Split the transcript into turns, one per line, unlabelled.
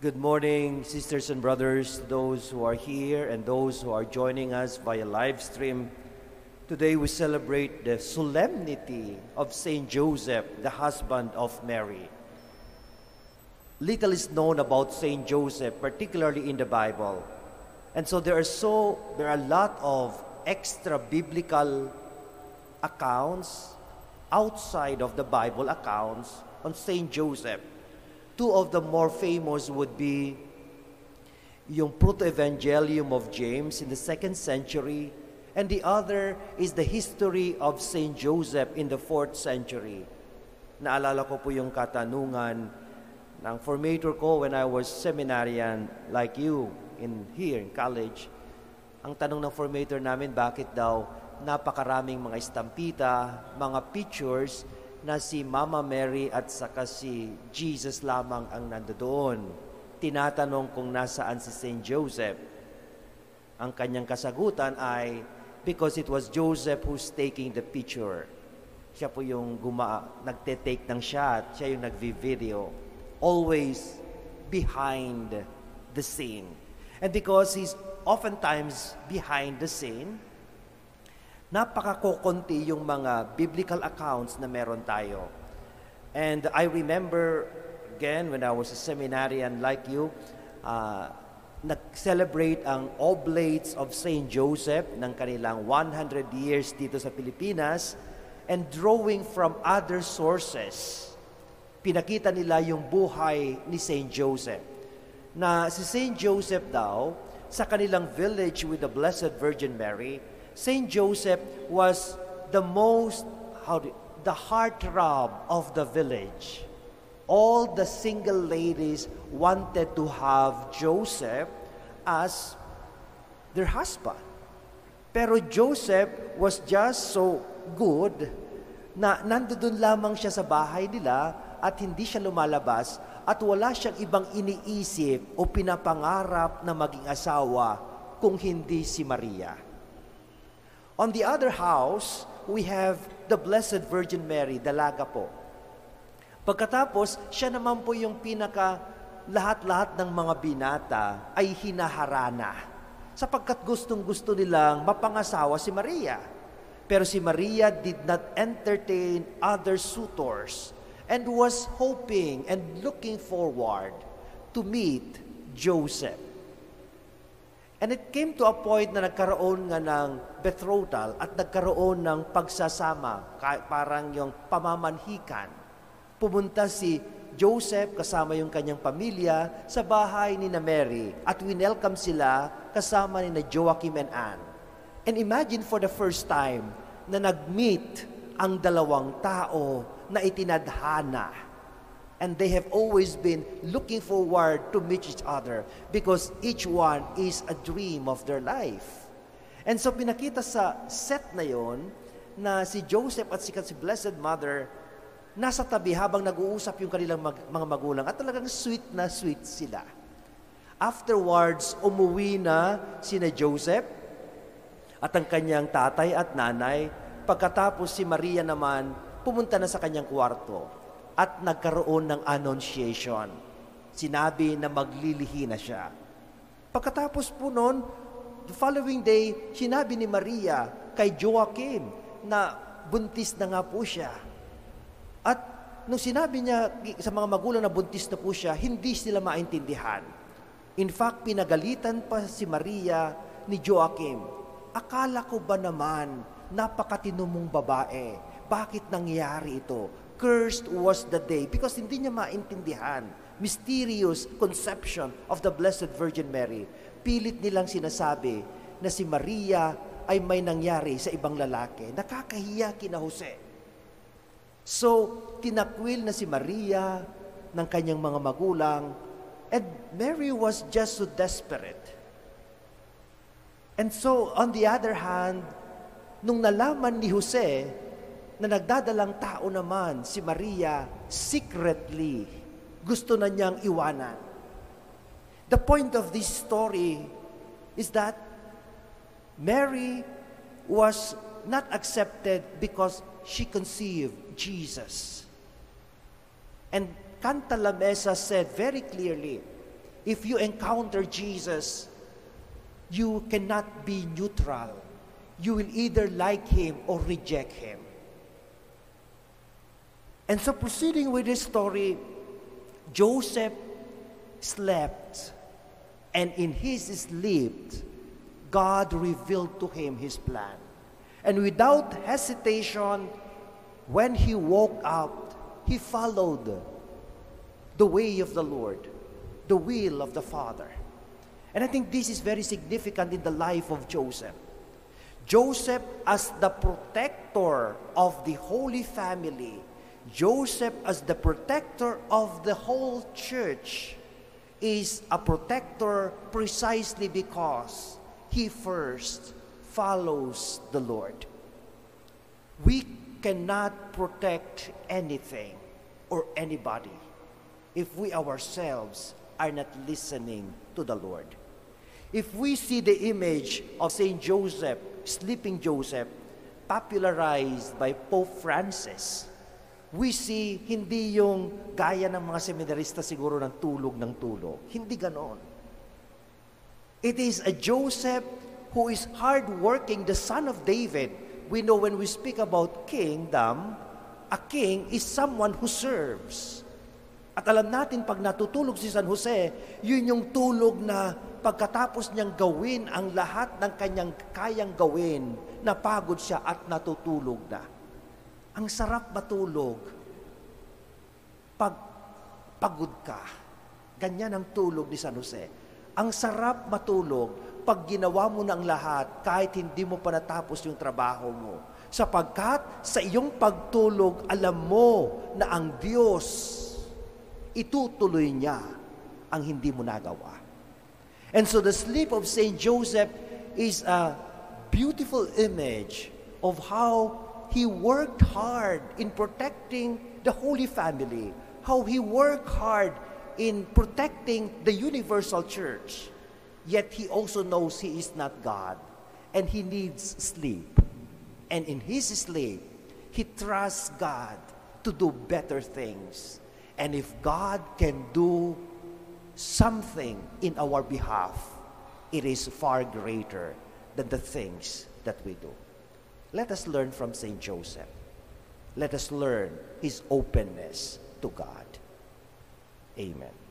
Good morning, sisters and brothers, those who are here and those who are joining us via live stream. Today we celebrate the solemnity of Saint Joseph, the husband of Mary. Little is known about Saint Joseph, particularly in the Bible. And so there are so there are a lot of extra biblical accounts outside of the Bible accounts on Saint Joseph. Two of the more famous would be yung Proto-Evangelium of James in the second century, and the other is the history of Saint Joseph in the fourth century. Naalala ko po yung katanungan ng formator ko when I was seminarian like you in here in college. Ang tanong ng formator namin, bakit daw napakaraming mga estampita, mga pictures na si Mama Mary at saka si Jesus lamang ang nandoon. Tinatanong kung nasaan si Saint Joseph. Ang kanyang kasagutan ay because it was Joseph who's taking the picture. Siya po yung guma nagte-take ng shot, siya yung nagvi-video. Always behind the scene. And because he's oftentimes behind the scene, napakakokonti yung mga biblical accounts na meron tayo. And I remember, again, when I was a seminarian like you, uh, nag-celebrate ang Oblates of St. Joseph ng kanilang 100 years dito sa Pilipinas and drawing from other sources, pinakita nila yung buhay ni St. Joseph. Na si St. Joseph daw, sa kanilang village with the Blessed Virgin Mary, Saint Joseph was the most, how do, the heartthrob of the village. All the single ladies wanted to have Joseph as their husband. Pero Joseph was just so good na nandoon lamang siya sa bahay nila at hindi siya lumalabas at wala siyang ibang iniisip o pinapangarap na maging asawa kung hindi si Maria. On the other house, we have the Blessed Virgin Mary, dalaga po. Pagkatapos, siya naman po yung pinaka lahat-lahat ng mga binata ay hinaharana sapagkat gustong-gusto nilang mapangasawa si Maria. Pero si Maria did not entertain other suitors and was hoping and looking forward to meet Joseph. And it came to a point na nagkaroon nga ng betrothal at nagkaroon ng pagsasama, parang yung pamamanhikan. Pumunta si Joseph kasama yung kanyang pamilya sa bahay ni na Mary at winelcome sila kasama ni na Joachim and Anne. And imagine for the first time na nag-meet ang dalawang tao na itinadhana and they have always been looking forward to meet each other because each one is a dream of their life. And so pinakita sa set na yon na si Joseph at si, si Blessed Mother nasa tabi habang nag-uusap yung kanilang mag, mga magulang at talagang sweet na sweet sila. Afterwards, umuwi na sina Joseph at ang kanyang tatay at nanay. Pagkatapos si Maria naman, pumunta na sa kanyang kwarto at nagkaroon ng annunciation. Sinabi na maglilihi na siya. Pagkatapos po noon, the following day, sinabi ni Maria kay Joachim na buntis na nga po siya. At nung sinabi niya sa mga magulang na buntis na po siya, hindi sila maintindihan. In fact, pinagalitan pa si Maria ni Joachim. Akala ko ba naman, napakatino mong babae, bakit nangyari ito? Cursed was the day because hindi niya maintindihan. Mysterious conception of the Blessed Virgin Mary. Pilit nilang sinasabi na si Maria ay may nangyari sa ibang lalaki. Nakakahiya kina Jose. So, tinakwil na si Maria ng kanyang mga magulang and Mary was just so desperate. And so, on the other hand, nung nalaman ni Jose na nagdadalang tao naman si Maria secretly gusto na niyang iwanan. The point of this story is that Mary was not accepted because she conceived Jesus. And Canta La Mesa said very clearly If you encounter Jesus, you cannot be neutral. You will either like him or reject him. And so, proceeding with this story, Joseph slept, and in his sleep, God revealed to him his plan. And without hesitation, when he woke up, he followed the way of the Lord, the will of the Father. And I think this is very significant in the life of Joseph. Joseph, as the protector of the Holy Family, Joseph, as the protector of the whole church, is a protector precisely because he first follows the Lord. We cannot protect anything or anybody if we ourselves are not listening to the Lord. If we see the image of Saint Joseph, sleeping Joseph, popularized by Pope Francis, we see hindi yung gaya ng mga seminarista siguro ng tulog ng tulog. Hindi ganon. It is a Joseph who is hardworking, the son of David. We know when we speak about kingdom, a king is someone who serves. At alam natin, pag natutulog si San Jose, yun yung tulog na pagkatapos niyang gawin ang lahat ng kanyang kayang gawin, napagod siya at natutulog na. Ang sarap matulog pag pagod ka. Ganyan ang tulog ni San Jose. Ang sarap matulog pag ginawa mo ng lahat kahit hindi mo pa natapos yung trabaho mo. Sapagkat sa iyong pagtulog, alam mo na ang Diyos, itutuloy niya ang hindi mo nagawa. And so the sleep of Saint Joseph is a beautiful image of how he worked hard in protecting the Holy Family, how he worked hard in protecting the universal church. Yet he also knows he is not God and he needs sleep. And in his sleep, he trusts God to do better things. And if God can do something in our behalf, it is far greater than the things that we do. Let us learn from St. Joseph. Let us learn his openness to God. Amen.